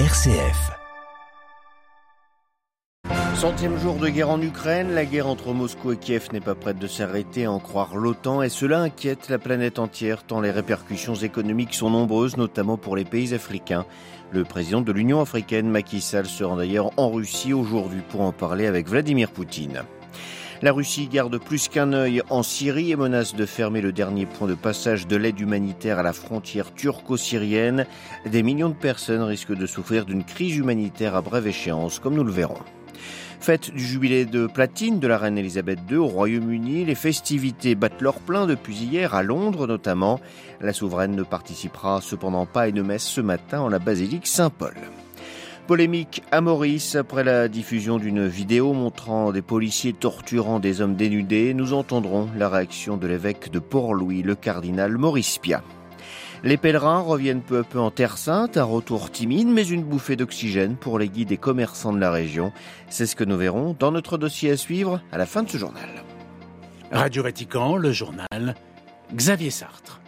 RCF. Centième jour de guerre en Ukraine, la guerre entre Moscou et Kiev n'est pas prête de s'arrêter à en croire l'OTAN et cela inquiète la planète entière tant les répercussions économiques sont nombreuses, notamment pour les pays africains. Le président de l'Union africaine, Macky Sall, se rend d'ailleurs en Russie aujourd'hui pour en parler avec Vladimir Poutine. La Russie garde plus qu'un œil en Syrie et menace de fermer le dernier point de passage de l'aide humanitaire à la frontière turco-syrienne. Des millions de personnes risquent de souffrir d'une crise humanitaire à brève échéance, comme nous le verrons. Fête du jubilé de platine de la reine Elisabeth II au Royaume-Uni, les festivités battent leur plein depuis hier, à Londres notamment. La souveraine ne participera cependant pas à une messe ce matin en la basilique Saint-Paul. Polémique à Maurice après la diffusion d'une vidéo montrant des policiers torturant des hommes dénudés. Nous entendrons la réaction de l'évêque de Port-Louis, le cardinal Maurice Pia. Les pèlerins reviennent peu à peu en Terre Sainte, un retour timide mais une bouffée d'oxygène pour les guides et commerçants de la région. C'est ce que nous verrons dans notre dossier à suivre à la fin de ce journal. Radio Vatican, le journal, Xavier Sartre.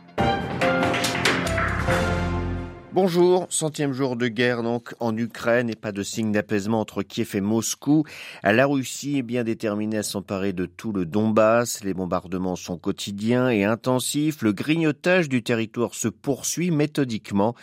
Bonjour, centième jour de guerre donc en Ukraine et pas de signe d'apaisement entre Kiev et Moscou. La Russie est bien déterminée à s'emparer de tout le Donbass. Les bombardements sont quotidiens et intensifs. Le grignotage du territoire se poursuit méthodiquement.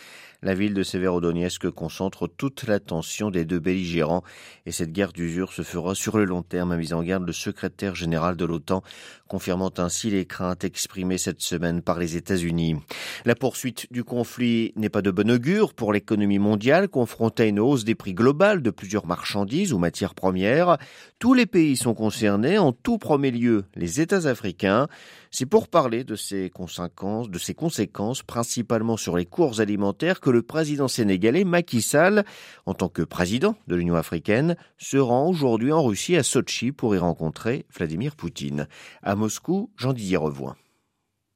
La ville de Severodonetsk concentre toute l'attention des deux belligérants et cette guerre d'usure se fera sur le long terme, a mis en garde le secrétaire général de l'OTAN, confirmant ainsi les craintes exprimées cette semaine par les États-Unis. La poursuite du conflit n'est pas de bon augure pour l'économie mondiale confrontée à une hausse des prix globales de plusieurs marchandises ou matières premières. Tous les pays sont concernés, en tout premier lieu les États africains. C'est pour parler de ces conséquences, de ces conséquences principalement sur les cours alimentaires que le président sénégalais Macky Sall, en tant que président de l'Union africaine, se rend aujourd'hui en Russie à Sochi pour y rencontrer Vladimir Poutine. À Moscou, Jean-Didier Revoin.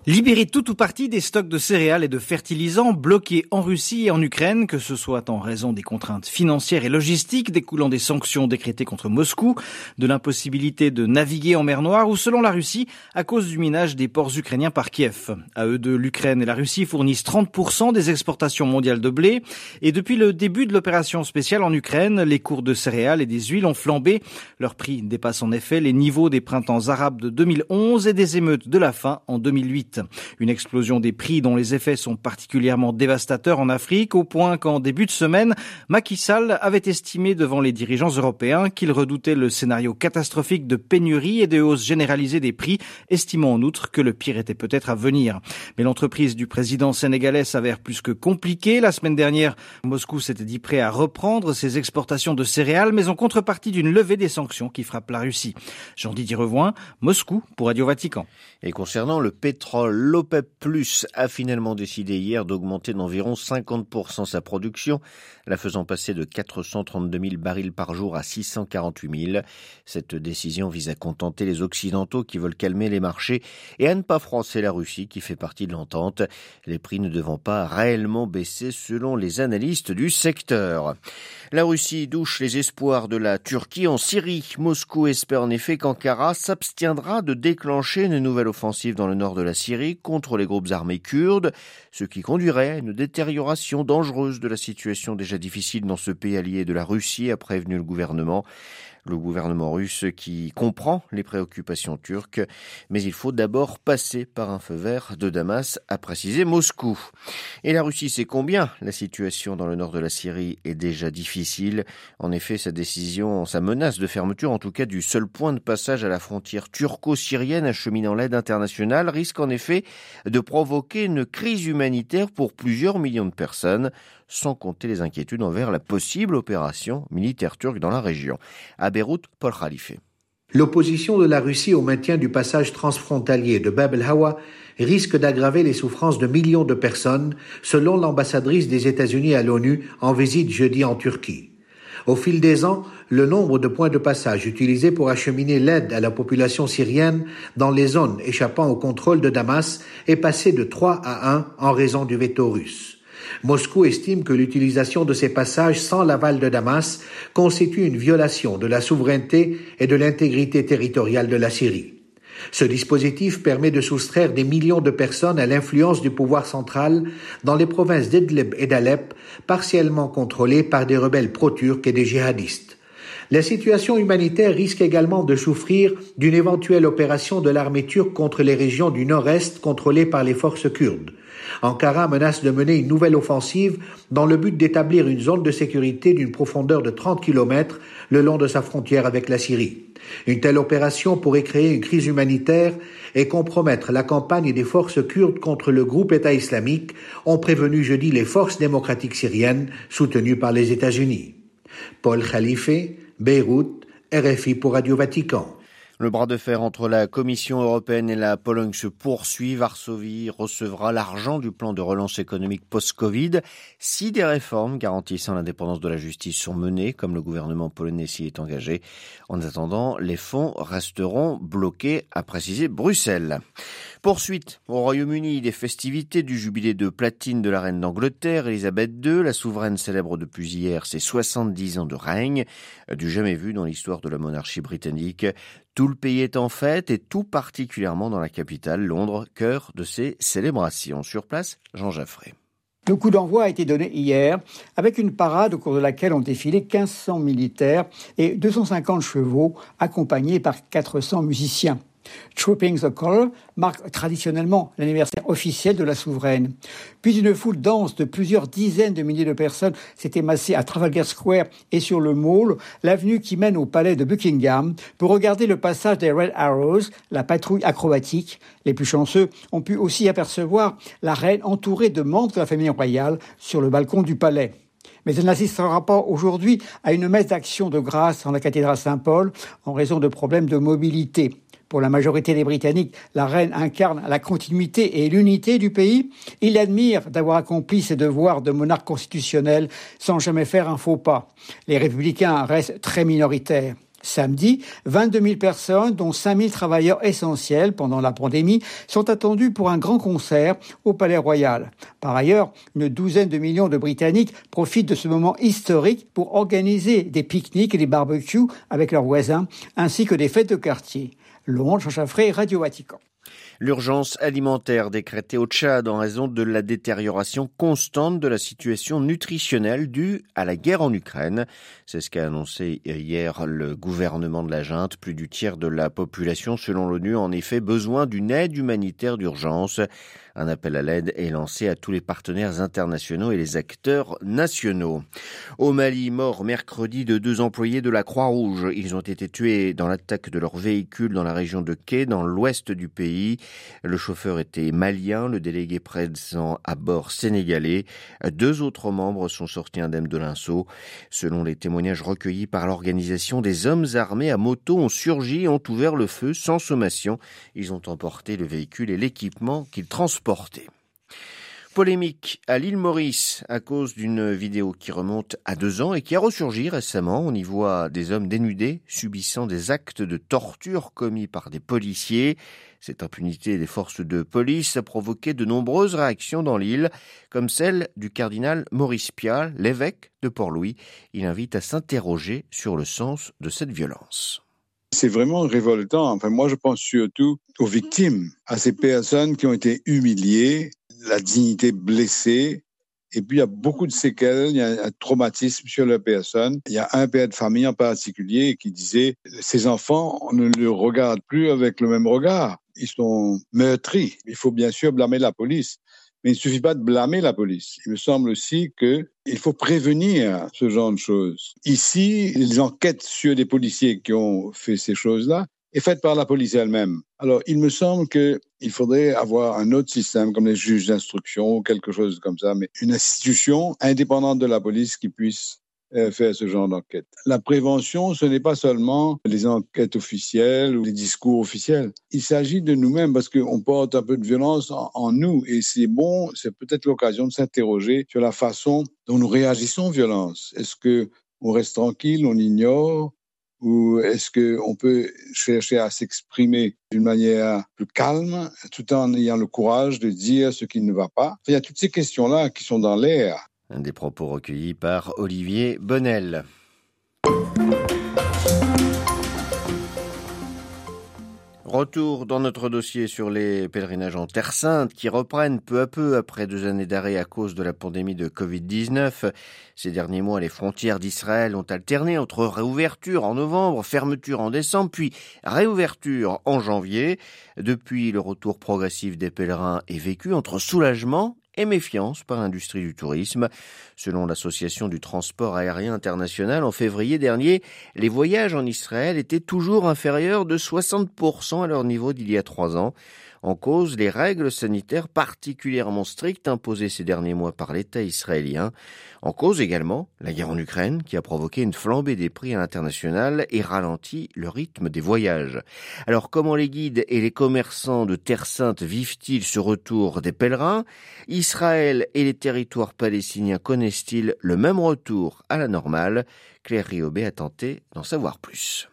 Libérer tout ou partie des stocks de céréales et de fertilisants bloqués en Russie et en Ukraine, que ce soit en raison des contraintes financières et logistiques découlant des sanctions décrétées contre Moscou, de l'impossibilité de naviguer en mer Noire ou selon la Russie à cause du minage des ports ukrainiens par Kiev. À eux deux, l'Ukraine et la Russie fournissent 30% des exportations mondiales de blé et depuis le début de l'opération spéciale en Ukraine, les cours de céréales et des huiles ont flambé. Leur prix dépasse en effet les niveaux des printemps arabes de 2011 et des émeutes de la faim en 2008. Une explosion des prix dont les effets sont particulièrement dévastateurs en Afrique, au point qu'en début de semaine, Macky Sall avait estimé devant les dirigeants européens qu'il redoutait le scénario catastrophique de pénurie et de hausse généralisée des prix, estimant en outre que le pire était peut-être à venir. Mais l'entreprise du président sénégalais s'avère plus que compliquée. La semaine dernière, Moscou s'était dit prêt à reprendre ses exportations de céréales, mais en contrepartie d'une levée des sanctions qui frappe la Russie. Jean-Didier Revoin, Moscou pour Radio Vatican. Et concernant le pétrole, l'OPEP Plus a finalement décidé hier d'augmenter d'environ 50% sa production, la faisant passer de 432 000 barils par jour à 648 000. Cette décision vise à contenter les Occidentaux qui veulent calmer les marchés et à ne pas froisser la Russie qui fait partie de l'entente, les prix ne devant pas réellement baisser selon les analystes du secteur. La Russie douche les espoirs de la Turquie en Syrie. Moscou espère en effet qu'Ankara s'abstiendra de déclencher une nouvelle offensive dans le nord de la Syrie contre les groupes armés kurdes, ce qui conduirait à une détérioration dangereuse de la situation. Déjà difficile dans ce pays allié de la Russie, a prévenu le gouvernement le gouvernement russe qui comprend les préoccupations turques, mais il faut d'abord passer par un feu vert de Damas, a précisé Moscou. Et la Russie sait combien? La situation dans le nord de la Syrie est déjà difficile. En effet, sa décision, sa menace de fermeture, en tout cas du seul point de passage à la frontière turco-syrienne acheminant l'aide internationale, risque en effet de provoquer une crise humanitaire pour plusieurs millions de personnes sans compter les inquiétudes envers la possible opération militaire turque dans la région. À Beyrouth, Paul Khalife. L'opposition de la Russie au maintien du passage transfrontalier de Bab el-Hawa risque d'aggraver les souffrances de millions de personnes, selon l'ambassadrice des États-Unis à l'ONU en visite jeudi en Turquie. Au fil des ans, le nombre de points de passage utilisés pour acheminer l'aide à la population syrienne dans les zones échappant au contrôle de Damas est passé de 3 à 1 en raison du veto russe. Moscou estime que l'utilisation de ces passages sans l'aval de Damas constitue une violation de la souveraineté et de l'intégrité territoriale de la Syrie. Ce dispositif permet de soustraire des millions de personnes à l'influence du pouvoir central dans les provinces d'Idlib et d'Alep, partiellement contrôlées par des rebelles pro-turcs et des djihadistes. La situation humanitaire risque également de souffrir d'une éventuelle opération de l'armée turque contre les régions du nord-est contrôlées par les forces kurdes. Ankara menace de mener une nouvelle offensive dans le but d'établir une zone de sécurité d'une profondeur de 30 km le long de sa frontière avec la Syrie. Une telle opération pourrait créer une crise humanitaire et compromettre la campagne des forces kurdes contre le groupe État islamique, ont prévenu jeudi les forces démocratiques syriennes soutenues par les États-Unis. Paul Khalife, Beyrouth, RFI pour Radio Vatican. Le bras de fer entre la Commission européenne et la Pologne se poursuit. Varsovie recevra l'argent du plan de relance économique post-Covid si des réformes garantissant l'indépendance de la justice sont menées, comme le gouvernement polonais s'y est engagé. En attendant, les fonds resteront bloqués, a précisé Bruxelles. Poursuite au Royaume-Uni des festivités du jubilé de platine de la reine d'Angleterre, Elisabeth II. La souveraine célèbre depuis hier ses 70 ans de règne, du jamais vu dans l'histoire de la monarchie britannique. Tout le pays est en fête et tout particulièrement dans la capitale, Londres, cœur de ces célébrations. Sur place, Jean Jaffré. Le coup d'envoi a été donné hier avec une parade au cours de laquelle ont défilé 1500 militaires et 250 chevaux accompagnés par 400 musiciens. Trooping the Colour marque traditionnellement l'anniversaire officiel de la souveraine. Puis une foule dense de plusieurs dizaines de milliers de personnes s'est émassée à Trafalgar Square et sur le Mall, l'avenue qui mène au palais de Buckingham, pour regarder le passage des Red Arrows, la patrouille acrobatique. Les plus chanceux ont pu aussi apercevoir la reine entourée de membres de la famille royale sur le balcon du palais mais elle n'assistera pas aujourd'hui à une messe d'action de grâce en la cathédrale Saint-Paul en raison de problèmes de mobilité. Pour la majorité des Britanniques, la reine incarne la continuité et l'unité du pays. Il admire d'avoir accompli ses devoirs de monarque constitutionnel sans jamais faire un faux pas. Les républicains restent très minoritaires. Samedi, 22 000 personnes, dont 5 000 travailleurs essentiels pendant la pandémie, sont attendues pour un grand concert au Palais Royal. Par ailleurs, une douzaine de millions de Britanniques profitent de ce moment historique pour organiser des pique-niques et des barbecues avec leurs voisins, ainsi que des fêtes de quartier. Laurent Chachaffré, Radio Vatican. L'urgence alimentaire décrétée au Tchad en raison de la détérioration constante de la situation nutritionnelle due à la guerre en Ukraine. C'est ce qu'a annoncé hier le gouvernement de la junte. Plus du tiers de la population, selon l'ONU, en effet besoin d'une aide humanitaire d'urgence. Un appel à l'aide est lancé à tous les partenaires internationaux et les acteurs nationaux. Au Mali, mort mercredi de deux employés de la Croix-Rouge. Ils ont été tués dans l'attaque de leur véhicule dans la région de Kay, dans l'ouest du pays. Le chauffeur était malien, le délégué présent à bord sénégalais. Deux autres membres sont sortis indemnes de l'insaut. Selon les témoignages recueillis par l'organisation, des hommes armés à moto ont surgi et ont ouvert le feu sans sommation. Ils ont emporté le véhicule et l'équipement qu'ils transportaient Polémique à l'île Maurice à cause d'une vidéo qui remonte à deux ans et qui a ressurgi récemment. On y voit des hommes dénudés subissant des actes de torture commis par des policiers. Cette impunité des forces de police a provoqué de nombreuses réactions dans l'île, comme celle du cardinal Maurice Pial, l'évêque de Port-Louis. Il invite à s'interroger sur le sens de cette violence. C'est vraiment révoltant. Enfin, moi, je pense surtout aux victimes, à ces personnes qui ont été humiliées, la dignité blessée. Et puis, il y a beaucoup de séquelles, il y a un traumatisme sur la personne. Il y a un père de famille en particulier qui disait, ces enfants, on ne les regarde plus avec le même regard. Ils sont meurtris. Il faut bien sûr blâmer la police. Mais il ne suffit pas de blâmer la police. Il me semble aussi qu'il faut prévenir ce genre de choses. Ici, les enquêtes sur les policiers qui ont fait ces choses-là est faite par la police elle-même. Alors, il me semble qu'il faudrait avoir un autre système, comme les juges d'instruction ou quelque chose comme ça, mais une institution indépendante de la police qui puisse euh, faire ce genre d'enquête. La prévention, ce n'est pas seulement les enquêtes officielles ou les discours officiels. Il s'agit de nous-mêmes parce qu'on porte un peu de violence en, nous et c'est bon, c'est peut-être l'occasion de s'interroger sur la façon dont nous réagissons aux violences. Est-ce que on reste tranquille, on ignore ou est-ce qu'on peut chercher à s'exprimer d'une manière plus calme tout en ayant le courage de dire ce qui ne va pas? Il y a toutes ces questions-là qui sont dans l'air des propos recueillis par Olivier Bonnel. Retour dans notre dossier sur les pèlerinages en Terre Sainte qui reprennent peu à peu après deux années d'arrêt à cause de la pandémie de Covid-19. Ces derniers mois, les frontières d'Israël ont alterné entre réouverture en novembre, fermeture en décembre, puis réouverture en janvier. Depuis, le retour progressif des pèlerins est vécu entre soulagement et méfiance par l'industrie du tourisme. Selon l'Association du transport aérien international, en février dernier, les voyages en Israël étaient toujours inférieurs de 60% à leur niveau d'il y a trois ans. En cause, les règles sanitaires particulièrement strictes imposées ces derniers mois par l'État israélien. En cause également, la guerre en Ukraine qui a provoqué une flambée des prix à l'international et ralenti le rythme des voyages. Alors comment les guides et les commerçants de Terre Sainte vivent-ils ce retour des pèlerins? Israël et les territoires palestiniens connaissent-ils le même retour à la normale? Claire Riobé a tenté d'en savoir plus.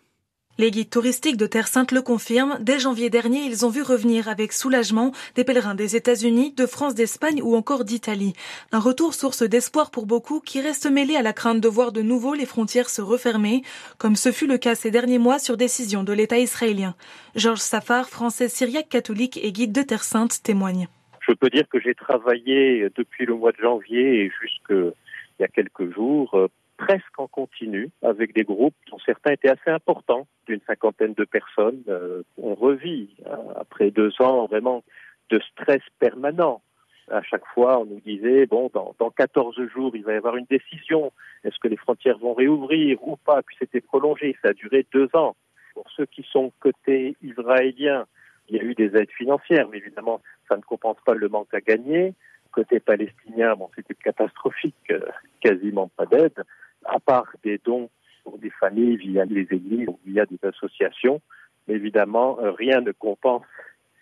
Les guides touristiques de Terre Sainte le confirment. Dès janvier dernier, ils ont vu revenir avec soulagement des pèlerins des États-Unis, de France, d'Espagne ou encore d'Italie. Un retour source d'espoir pour beaucoup qui restent mêlés à la crainte de voir de nouveau les frontières se refermer, comme ce fut le cas ces derniers mois sur décision de l'État israélien. Georges Safar, français syriaque catholique et guide de Terre Sainte, témoigne. Je peux dire que j'ai travaillé depuis le mois de janvier et jusqu'il y a quelques jours presque en continu avec des groupes dont certains étaient assez importants, d'une cinquantaine de personnes. Euh, on revit hein, après deux ans vraiment de stress permanent. À chaque fois, on nous disait bon, dans, dans 14 jours, il va y avoir une décision. Est-ce que les frontières vont réouvrir ou pas? Puis c'était prolongé. Ça a duré deux ans. Pour ceux qui sont côté israélien, il y a eu des aides financières, mais évidemment, ça ne compense pas le manque à gagner. Côté palestinien, bon, c'était catastrophique, euh, quasiment pas d'aide à part des dons pour des familles via les églises ou via des associations, mais évidemment, euh, rien ne compense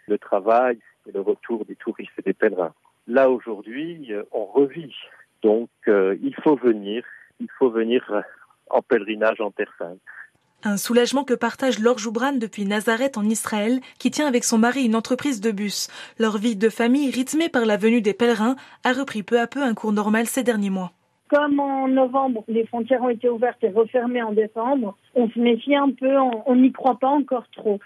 le travail et le retour des touristes et des pèlerins. Là, aujourd'hui, euh, on revit. Donc, il faut venir, il faut venir en pèlerinage en Terre Sainte. Un soulagement que partage Laure Joubran depuis Nazareth en Israël, qui tient avec son mari une entreprise de bus. Leur vie de famille, rythmée par la venue des pèlerins, a repris peu à peu un cours normal ces derniers mois comme en novembre, les frontières ont été ouvertes et refermées en décembre, on se méfie un peu, on n'y croit pas encore trop.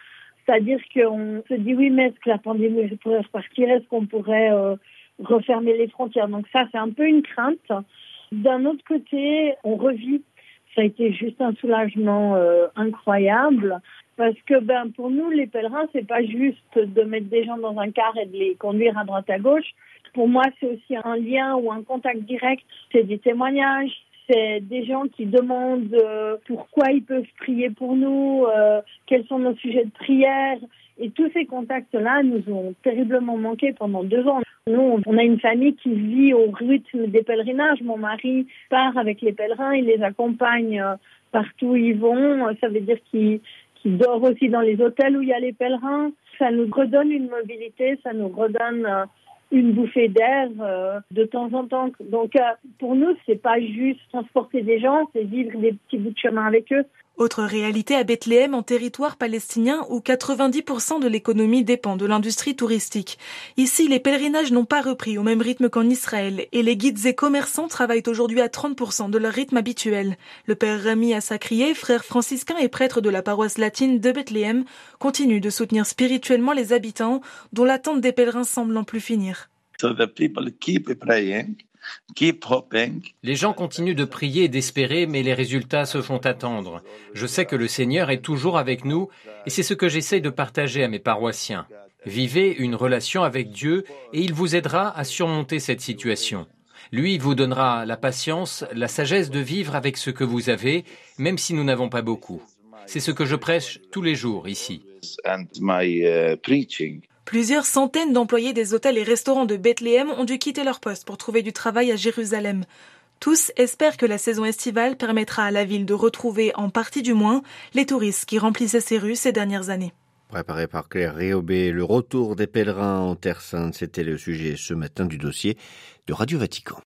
C'est-à-dire qu'on se dit oui, mais est-ce que la pandémie pourrait repartir? Est-ce qu'on pourrait euh, refermer les frontières? Donc ça, c'est un peu une crainte. D'un autre côté, on revit. Ça a été juste un soulagement euh, incroyable parce que ben pour nous, les pèlerins, c'est pas juste de mettre des gens dans un car et de les conduire à droite à gauche pour moi, c'est aussi un lien ou un contact direct. C'est des témoignages, c'est des gens qui demandent euh, pourquoi ils peuvent prier pour nous, euh, quels sont nos sujets de prière. Et tous ces contacts-là nous ont terriblement manqué pendant deux ans. Nous, on a une famille qui vit au rythme des pèlerinages. Mon mari part avec les pèlerins, il les accompagne euh, partout où ils vont. Ça veut dire qu'il dort aussi dans les hôtels où il y a les pèlerins. Ça nous redonne une mobilité, ça nous redonne une bouffée d'air euh, de temps en temps. Donc euh, pour nous, c'est pas juste transporter des gens, c'est vivre des petits bouts de chemin avec eux. Autre réalité à Bethléem, en territoire palestinien où 90% de l'économie dépend de l'industrie touristique. Ici, les pèlerinages n'ont pas repris au même rythme qu'en Israël et les guides et commerçants travaillent aujourd'hui à 30% de leur rythme habituel. Le père Rami Assacrié, frère franciscain et prêtre de la paroisse latine de Bethléem, continue de soutenir spirituellement les habitants dont l'attente des pèlerins semble n'en plus finir. Les gens continuent de prier et d'espérer, mais les résultats se font attendre. Je sais que le Seigneur est toujours avec nous, et c'est ce que j'essaie de partager à mes paroissiens. Vivez une relation avec Dieu, et il vous aidera à surmonter cette situation. Lui vous donnera la patience, la sagesse de vivre avec ce que vous avez, même si nous n'avons pas beaucoup. C'est ce que je prêche tous les jours ici. Plusieurs centaines d'employés des hôtels et restaurants de Bethléem ont dû quitter leur poste pour trouver du travail à Jérusalem. Tous espèrent que la saison estivale permettra à la ville de retrouver, en partie du moins, les touristes qui remplissaient ses rues ces dernières années. Préparé par Claire Réaubé, le retour des pèlerins en Terre Sainte, c'était le sujet ce matin du dossier de Radio Vatican.